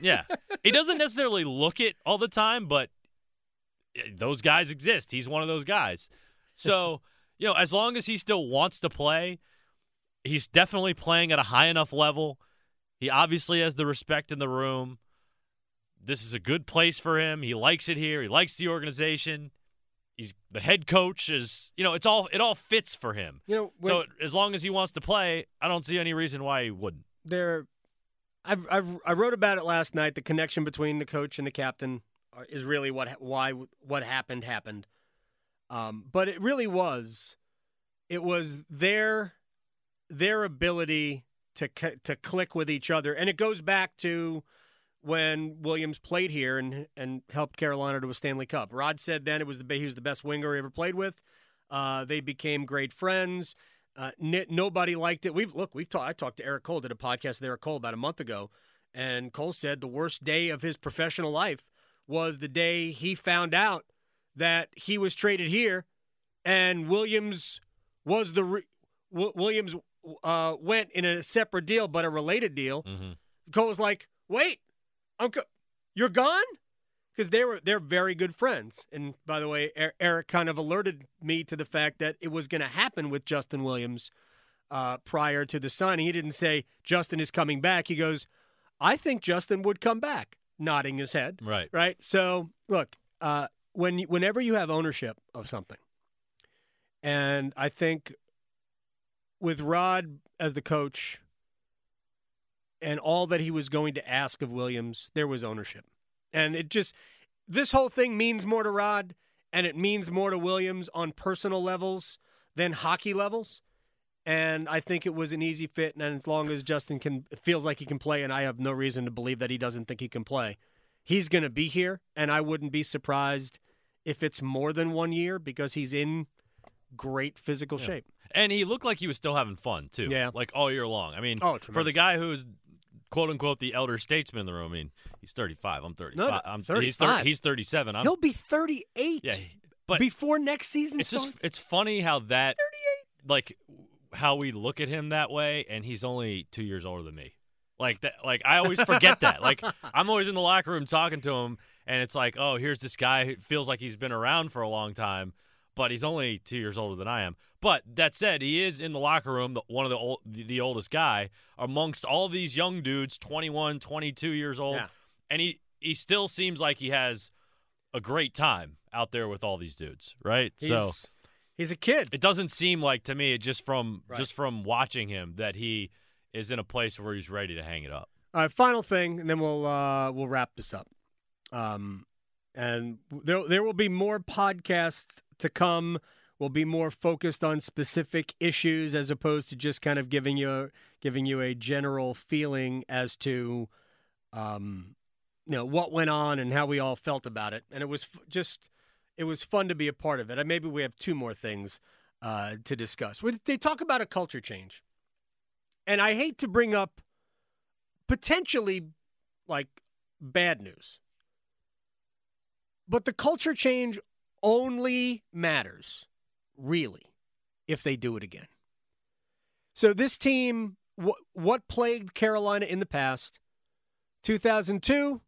yeah. He doesn't necessarily look it all the time, but Eh, those guys exist. He's one of those guys. So you know, as long as he still wants to play, he's definitely playing at a high enough level. He obviously has the respect in the room. This is a good place for him. He likes it here. He likes the organization. He's the head coach is, you know, it's all it all fits for him. You know, so as long as he wants to play, I don't see any reason why he wouldn't. there, I've, I've I wrote about it last night. The connection between the coach and the captain is really what why what happened happened. Um, but it really was, it was their their ability to to click with each other, and it goes back to when Williams played here and and helped Carolina to a Stanley Cup. Rod said then it was the he was the best winger he ever played with. Uh, they became great friends. Uh, nobody liked it. We've look. We've talked. I talked to Erik Cole. Did a podcast with Erik Cole about a month ago, and Cole said the worst day of his professional life was the day he found out that he was traded here, and Williams was the re- w- Williams uh, went in a separate deal, but a related deal. Mm-hmm. Cole was like, "Wait, I'm co- you're gone," because they were they're very good friends. And by the way, Er- Erik kind of alerted me to the fact that it was going to happen with Justin Williams uh, prior to the signing. He didn't say Justin is coming back. He goes, "I think Justin would come back," nodding his head. Right. Right. So look, uh, when you- whenever you have ownership of something, and I think with Rod as the coach and all that he was going to ask of Williams, there was ownership. And it just, this whole thing means more to Rod and it means more to Williams on personal levels than hockey levels. And I think it was an easy fit. And as long as Justin can, feels like he can play, and I have no reason to believe that he doesn't think he can play, he's going to be here. And I wouldn't be surprised if it's more than one year because he's in great physical Yeah. shape. And he looked like he was still having fun too. Yeah. Like all year long. I mean, Oh, for the guy who's quote unquote the elder statesman in the room. I mean, he's 35. I'm 35. no, I'm, He's, 35. thir- he's 37. I'm, He'll be 38 yeah, but before next season it's starts. just it's funny how that 38. like how we look at him that way, and he's only two years older than me. Like that. Like I always forget that. Like I'm always in the locker room talking to him, and it's like, oh, here's this guy who feels like he's been around for a long time, but he's only two years older than I am. But that said, he is in the locker room, the, one of the old, the, oldest guy amongst all these young dudes, 21, 22 years old, Yeah. and he he still seems like he has a great time out there with all these dudes, right? He's, so he's a kid. it doesn't seem like to me just from Right. just from watching him that he is in a place where he's ready to hang it up. All right, final thing, and then we'll uh, we'll wrap this up. Um, and there there will be more podcasts to come. We'll be more focused on specific issues as opposed to just kind of giving you giving you a general feeling as to, um, you know, what went on and how we all felt about it. And it was f- just it was fun to be a part of it. And maybe we have two more things uh, to discuss. They talk about a culture change, and I hate to bring up potentially like bad news. But the culture change only matters, really, if they do it again. So this team, wh- what plagued Carolina in the past? 2002,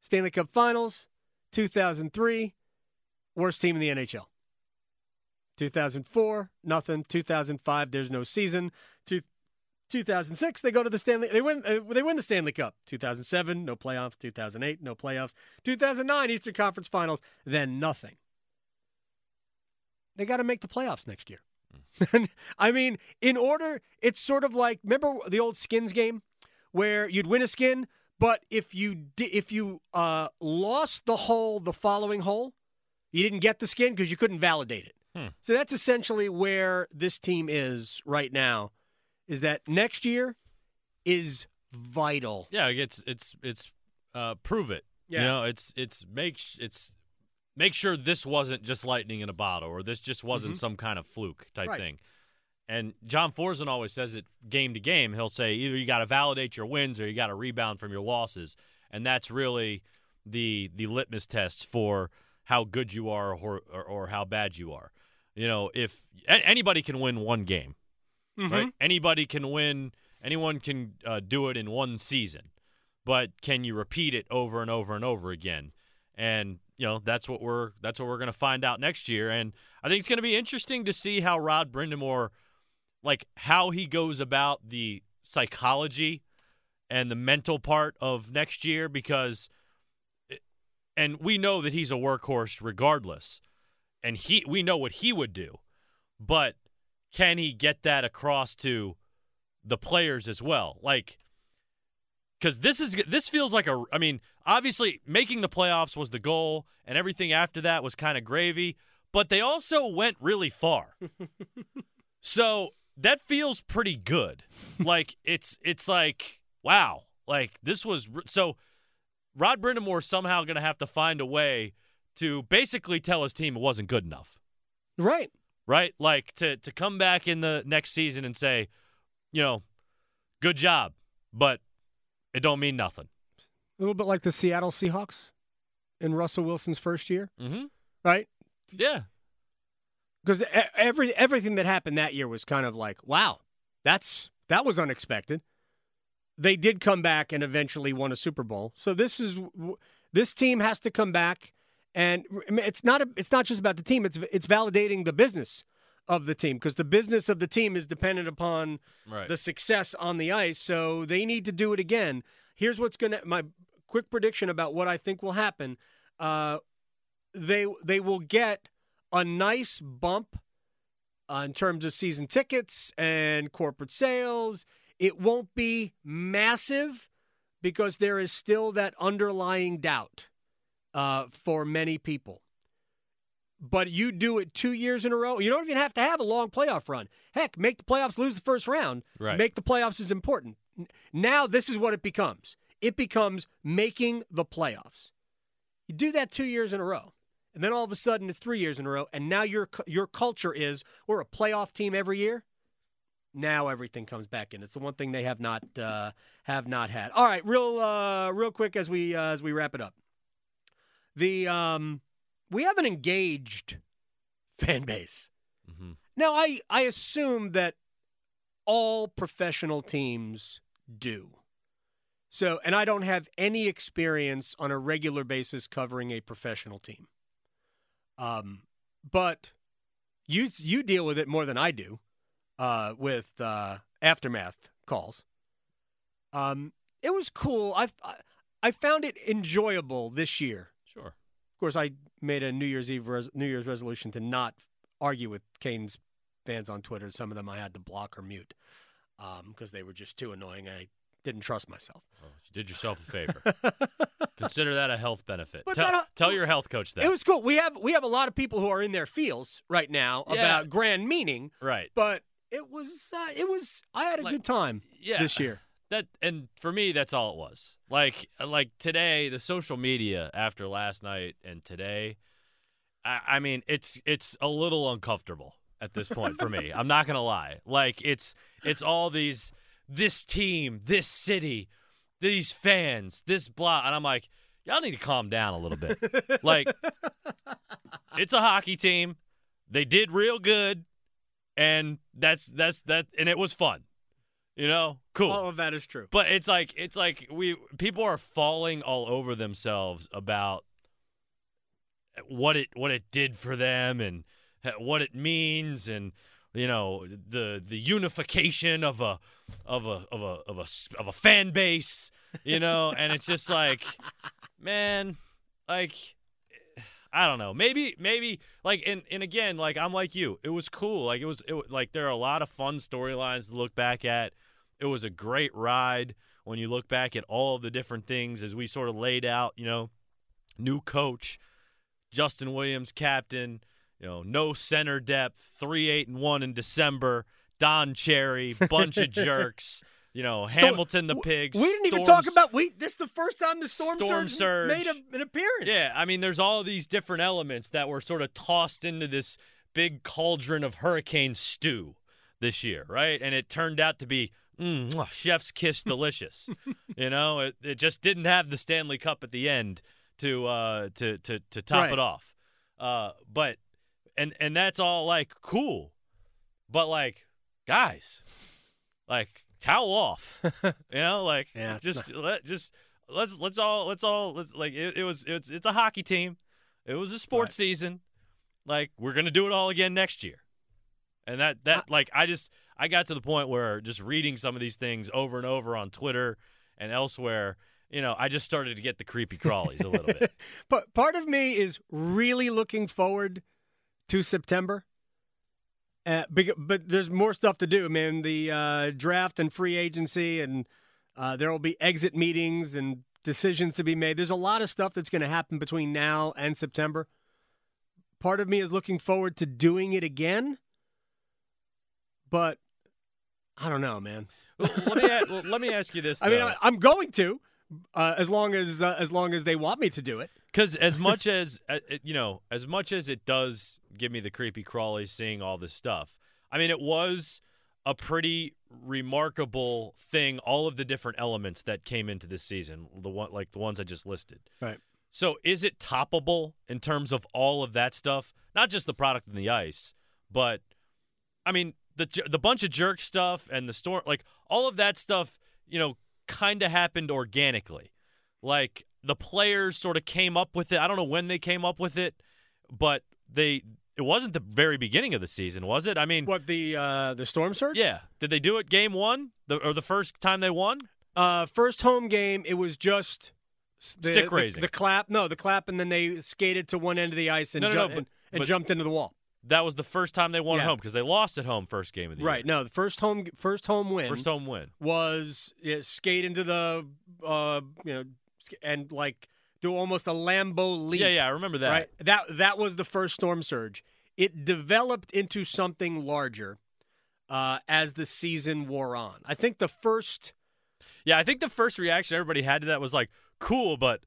Stanley Cup Finals. 2003, worst team in the NHL. 2004, nothing. 2005, there's no season. Two, 2006, they go to the Stanley. They win. Uh, they win the Stanley Cup. 2007, no playoffs. 2008, no playoffs. 2009, Eastern Conference Finals. Then nothing. They got to make the playoffs next year. I mean, in order, it's sort of like remember the old skins game where you'd win a skin, but if you di- if you uh, lost the hole the following hole, you didn't get the skin because you couldn't validate it. Hmm. So that's essentially where this team is right now. Is that next year is vital. Yeah, it's it's it's uh, prove it. Yeah. You know, it's it's make it's make sure this wasn't just lightning in a bottle or this just wasn't some kind of fluke type Mm-hmm. Right. thing. And John Forslund always says it game to game. He'll say either you got to validate your wins or you got to rebound from your losses, and that's really the the litmus test for how good you are or or, or how bad you are. You know, if a- anybody can win one game, Mm-hmm. right? Anybody can win. Anyone can uh, do it in one season, but can you repeat it over and over and over again? And you know that's what we're that's what we're going to find out next year. And I think it's going to be interesting to see how Rod Brind'Amour, like how he goes about the psychology and the mental part of next year because and we know that he's a workhorse regardless. And he we know what he would do. But can he get that across to the players as well? Like because this is this feels like a i mean obviously making the playoffs was the goal and everything after that was kind of gravy but they also went really far. So that feels pretty good. Like it's it's like wow. Like this was so rod Brind'Amour somehow going to have to find a way to basically tell his team it wasn't good enough Right. right? Like to to come back in the next season and say, you know, good job, but it don't mean nothing. A little bit like the Seattle Seahawks in Russell Wilson's first year, Mm-hmm. right? Yeah, Because every everything that happened that year was kind of like, wow, that's that was unexpected. They did come back and eventually won a Super Bowl. So this is this team has to come back, and it's not a, it's not just about the team. It's it's validating the business of the team because the business of the team is dependent upon right. the success on the ice. So they need to do it again. Here's what's going to my quick prediction about what I think will happen. Uh, they they will get a nice bump uh, in terms of season tickets and corporate sales. It won't be massive because there is still that underlying doubt uh, for many people. But you do it two years in a row. You don't even have to have a long playoff run. Heck, make the playoffs, lose the first round. Right. Make the playoffs is important. Now, this is what it becomes it becomes making the playoffs. You do that two years in a row. And then all of a sudden it's three years in a row. And now your, your culture is we're a playoff team every year. Now everything comes back in. It's the one thing they have not uh, have not had. All right, real uh, real quick as we uh, as we wrap it up. The um, we have an engaged fan base. Mm-hmm. Now, I, I assume that all professional teams do. So, and I don't have any experience on a regular basis covering a professional team. Um, but you you deal with it more than I do, uh, with uh, aftermath calls. Um, it was cool. I I found it enjoyable this year. Sure. Of course, I made a New Year's Eve res- New Year's resolution to not argue with Canes fans on Twitter. Some of them I had to block or mute because they were just too annoying. I didn't trust myself. Well, you did yourself a favor. Consider that a health benefit. Tell, tell your health coach that. It was cool. We have we have a lot of people who are in their feels right now Yeah. about grand meaning, right. but it was uh, it was I had a Like, good time Yeah. this year. That and for me, that's all it was. Like like today, the social media after last night and today, I, I mean, it's it's a little uncomfortable at this point for me. I'm not gonna lie. Like it's it's all these this team, this city, these fans, this blah, and I'm like, y'all need to calm down a little bit. like it's a hockey team. They did real good, and that's that's that, and it was fun. You know, cool. All of that is true. But it's like it's like we people are falling all over themselves about what it what it did for them and what it means and you know the the unification of a of a of a of a of a fan base, you know, and it's just like man, like I don't know. Maybe maybe like and and again, like I'm like you. It was cool. Like it was it like there are a lot of fun storylines to look back at. It was a great ride when you look back at all of the different things as we sort of laid out, you know, new coach, Justin Williams captain, you know, no center depth, 3 8 and 1 in December, Don Cherry, bunch of jerks. You know, Storm- Hamilton the pig. We didn't even talk about we. This is the first time the storm, Storm surge, Surge. made a, an appearance. Yeah, I mean, there's all these different elements that were sort of tossed into this big cauldron of hurricane stew this year, right? And it turned out to be mm, chef's kiss delicious. you know, it, it just didn't have the Stanley Cup at the end to uh, to to to top Right. it off. Uh, but and and that's all like cool, but like guys, like towel off. you know, like Yeah, just let just let's let's all let's all let's like it, it was it's it's a hockey team. It was a sports season. Like we're gonna do it all again next year. And that that like I just I got to the point where just reading some of these things over and over on Twitter and elsewhere, you know, I just started to get the creepy crawlies a little bit. But part of me is really looking forward to September. Uh, but there's more stuff to do, man. The uh, draft and free agency, and uh, there will be exit meetings and decisions to be made. There's a lot of stuff that's going to happen between now and September. Part of me is looking forward to doing it again, but I don't know, man. Well, let me a- well, let me ask you this. I mean. I, I'm going to, uh, as long as uh, as long as they want me to do it. Because as much as uh, you know, as much as it does give me the creepy crawlies seeing all this stuff, I mean, it was a pretty remarkable thing. All of the different elements that came into this season, the one like the ones I just listed. Right. So, is it toppable in terms of all of that stuff? Not just the product and the ice, but I mean, the the bunch of jerk stuff and the storm, like all of that stuff, you know, kind of happened organically. Like the players sort of came up with it. I don't know when they came up with it, but they it wasn't the very beginning of the season, was it? I mean, What the uh, the storm surge? yeah. Did they do it game one, the, or the first time they won? Uh, first home game, it was just the, Stick raising. The, clap, no, the clap, and then they skated to one end of the ice and, No, no, ju- no, but- and, and but- jumped into the wall. That was the first time they won at Yeah. home because they lost at home first game of the Right. year. Right. No, the first home first home win First home win. was yeah, skate into the uh, you know and like do almost a Lambeau leap. Yeah, yeah, I remember that. Right. That that was the first storm surge. It developed into something larger uh, as the season wore on. I think the first Yeah, I think the first reaction everybody had to that was like, "Cool, but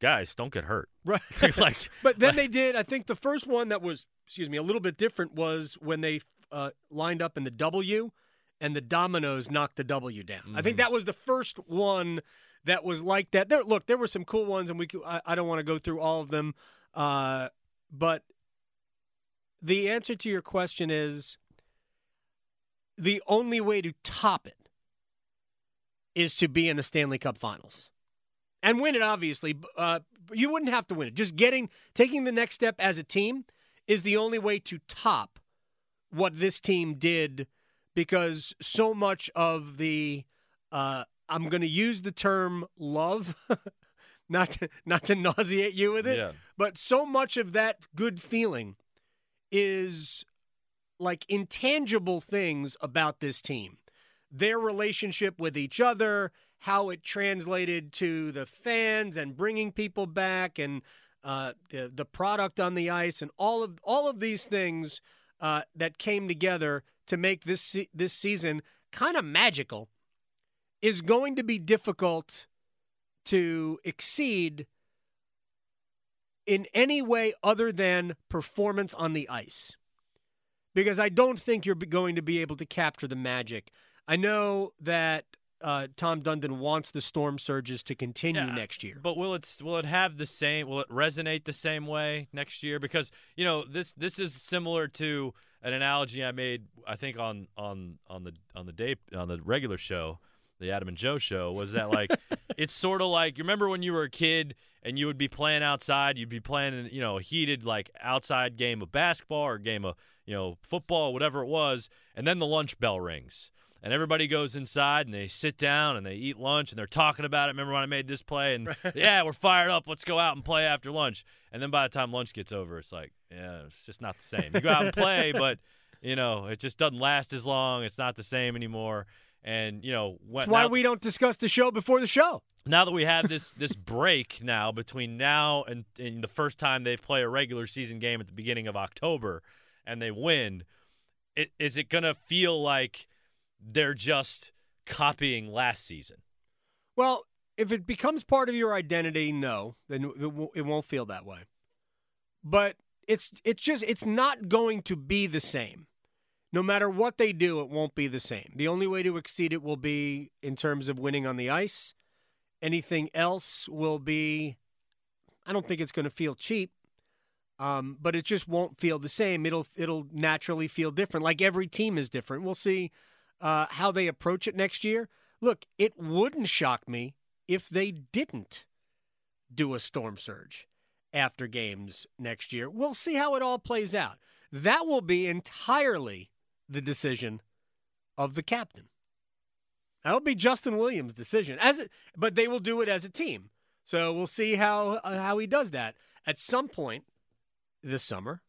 guys, don't get hurt." right. like, But then like- they did. I think the first one that was, excuse me, a little bit different was when they uh, lined up in the W, and the dominoes knocked the W down. I think Mm-hmm. that was the first one that was like that. There, look, there were some cool ones, and we. I, I don't want to go through all of them, uh, but the answer to your question is the only way to top it is to be in the Stanley Cup Finals and win it. Obviously, uh, you wouldn't have to win it. Just getting taking the next step as a team is the only way to top what this team did, because so much of the uh, I'm going to use the term love, not to, not to nauseate you with it, Yeah. but so much of that good feeling is like intangible things about this team their relationship with each other, how it translated to the fans and bringing people back, and uh, the the product on the ice, and all of all of these things uh, that came together to make this se- this season kind of magical, is going to be difficult to exceed in any way other than performance on the ice because I don't think you're going to be able to capture the magic. I know that uh, Tom Dundon wants the storm surges to continue Yeah, next year. But will it will it have the same? Will it resonate the same way next year? Because you know this this is similar to an analogy I made. I think on on on the on the day on the regular show, the Adam and Joe show, was that like it's sort of like you remember when you were a kid and you would be playing outside, you'd be playing you know a heated like outside game of basketball or game of you know football, whatever it was, and then the lunch bell rings and everybody goes inside and they sit down and they eat lunch and they're talking about it. Remember when I made this play? And yeah, we're fired up. Let's go out and play after lunch. And then by the time lunch gets over, it's like, yeah, it's just not the same. You go out and play, but you know, it just doesn't last as long. It's not the same anymore. And you know, when, That's why now, we don't discuss the show before the show. now that we have this this break now between now and, and the first time they play a regular season game at the beginning of October, and they win, it, is it gonna feel like? they're just copying last season. Well, if it becomes part of your identity, no, then it, w- it won't feel that way. But it's it's just it's not going to be the same. No matter what they do, it won't be the same. The only way to exceed it will be in terms of winning on the ice. Anything else will be I don't think it's going to feel cheap. Um, but it just won't feel the same. It'll it'll naturally feel different. Like every team is different. We'll see uh, how they approach it next year. Look, it wouldn't shock me if they didn't do a storm surge after games next year. We'll see how it all plays out. That will be entirely the decision of the captain. That'll be Justin Williams' decision. As it, but they will do it as a team. So we'll see how uh, how he does that. At some point this summer,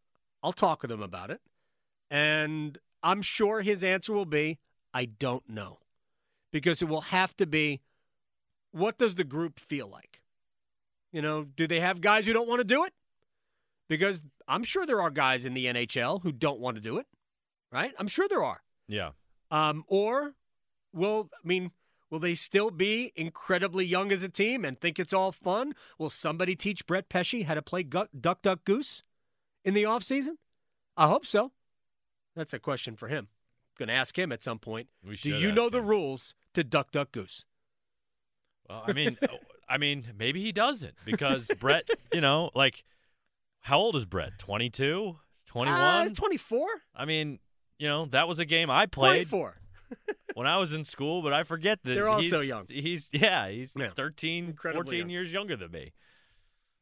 I'll talk with him about it, and I'm sure his answer will be, "I don't know," because it will have to be, what does the group feel like? You know, do they have guys who don't want to do it? Because I'm sure there are guys in the NHL who don't want to do it, right? I'm sure there are. Yeah. Um, or will I mean, will they still be incredibly young as a team and think it's all fun? Will somebody teach Brett Pesce how to play gu- duck duck goose in the offseason? I hope so. That's a question for him. Going to ask him at some point. We Do you know the rules to duck duck goose? Well, I mean, I mean, maybe he doesn't because Brett, you know, like, how old is Brett? 22? 21? Uh, 24? I mean, you know, that was a game I played 24. when I was in school, but I forget that They're all so young. He's yeah, he's Yeah. 13, Incredibly 14 young. years younger than me.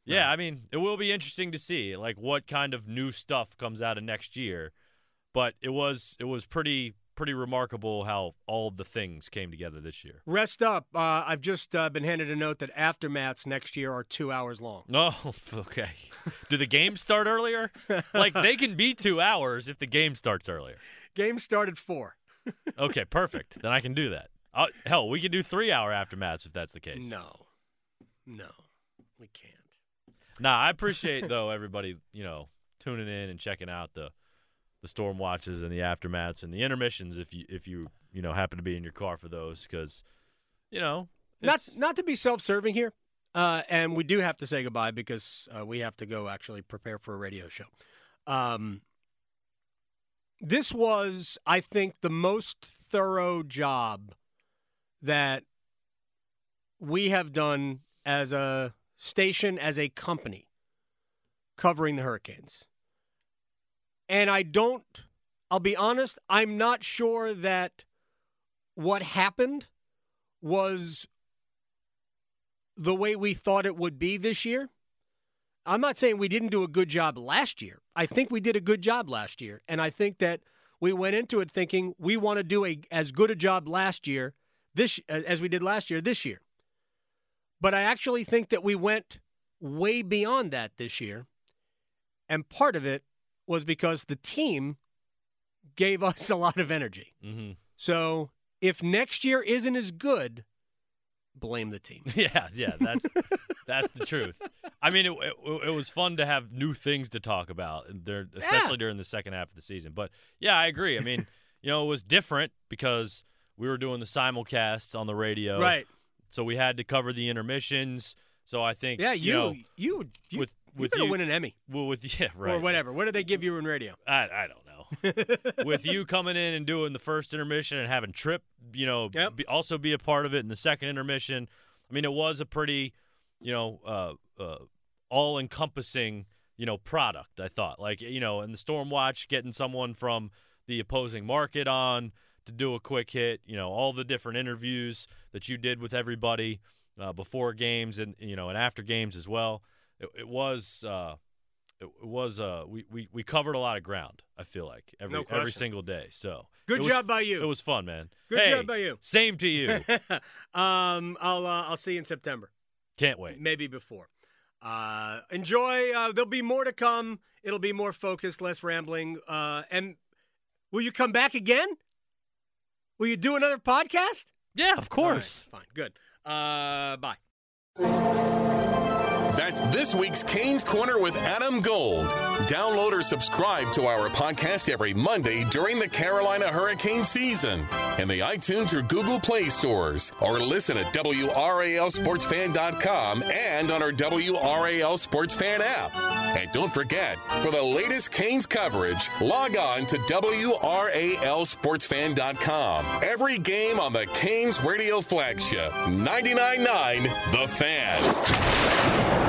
Yeah, I mean, it will be interesting to see like what kind of new stuff comes out of next year. But it was it was pretty pretty remarkable how all the things came together this year. Rest up. Uh, I've just uh, been handed a note that aftermaths next year are two hours long. Oh, okay. Do the games start earlier? Like they can be two hours if the game starts earlier. Game started four. Okay, perfect. Then I can do that. Uh, hell, we can do three hour aftermaths if that's the case. No, no, we can't. Nah, I appreciate though everybody you know tuning in and checking out the the storm watches and the aftermaths and the intermissions if you if you you know happen to be in your car for those because you know Not not to be self-serving here, uh, and we do have to say goodbye because uh, we have to go actually prepare for a radio show. Um, this was, I think, the most thorough job that we have done as a station, as a company, covering the Hurricanes. And I don't, I'll be honest, I'm not sure that what happened was the way we thought it would be this year. I'm not saying we didn't do a good job last year. I think we did a good job last year. And I think that we went into it thinking we want to do a as good a job last year this as we did last year this year. But I actually think that we went way beyond that this year. And part of it was because the team gave us a lot of energy. Mhm. So if next year isn't as good, blame the team. Yeah, yeah, that's that's the truth. I mean, it, it, it was fun to have new things to talk about, there, especially during the second half of the season. But yeah, I agree. I mean, you know, it was different because we were doing the simulcasts on the radio, Right. So we had to cover the intermissions. So I think, Yeah, you, you know, you you, with you with better you, win an Emmy well, with yeah, right, or whatever. What did they give you in radio? I I don't know. with you coming in and doing the first intermission and having Tripp, you know, Yep. be, also be a part of it in the second intermission. I mean, it was a pretty, you know, uh, uh, all encompassing, you know, product. I thought, like, you know, in the Storm Watch, getting someone from the opposing market on to do a quick hit, you know, all the different interviews that you did with everybody uh, before games and you know and after games as well. It, it was. Uh, it it was uh we, we we covered a lot of ground. I feel like every No every single day. So Good was- job by you. It was fun, man. Good Hey, job by you. Same to you. um, I'll uh, I'll see you in September, Can't wait. maybe before. Uh, enjoy. Uh, there'll be more to come. It'll be more focused, less rambling. Uh, and will you come back again? Will you do another podcast? Yeah, of course. Right, fine. Good. Uh, bye. That's this week's Canes Corner with Adam Gold. Download or subscribe to our podcast every Monday during the Carolina hurricane season in the iTunes or Google Play stores, or listen at WRALSportsFan.com and on our WRAL Sports Fan app. And don't forget, for the latest Canes coverage, log on to WRALSportsFan.com. Every game on the Canes radio flagship, 99.9 The Fan.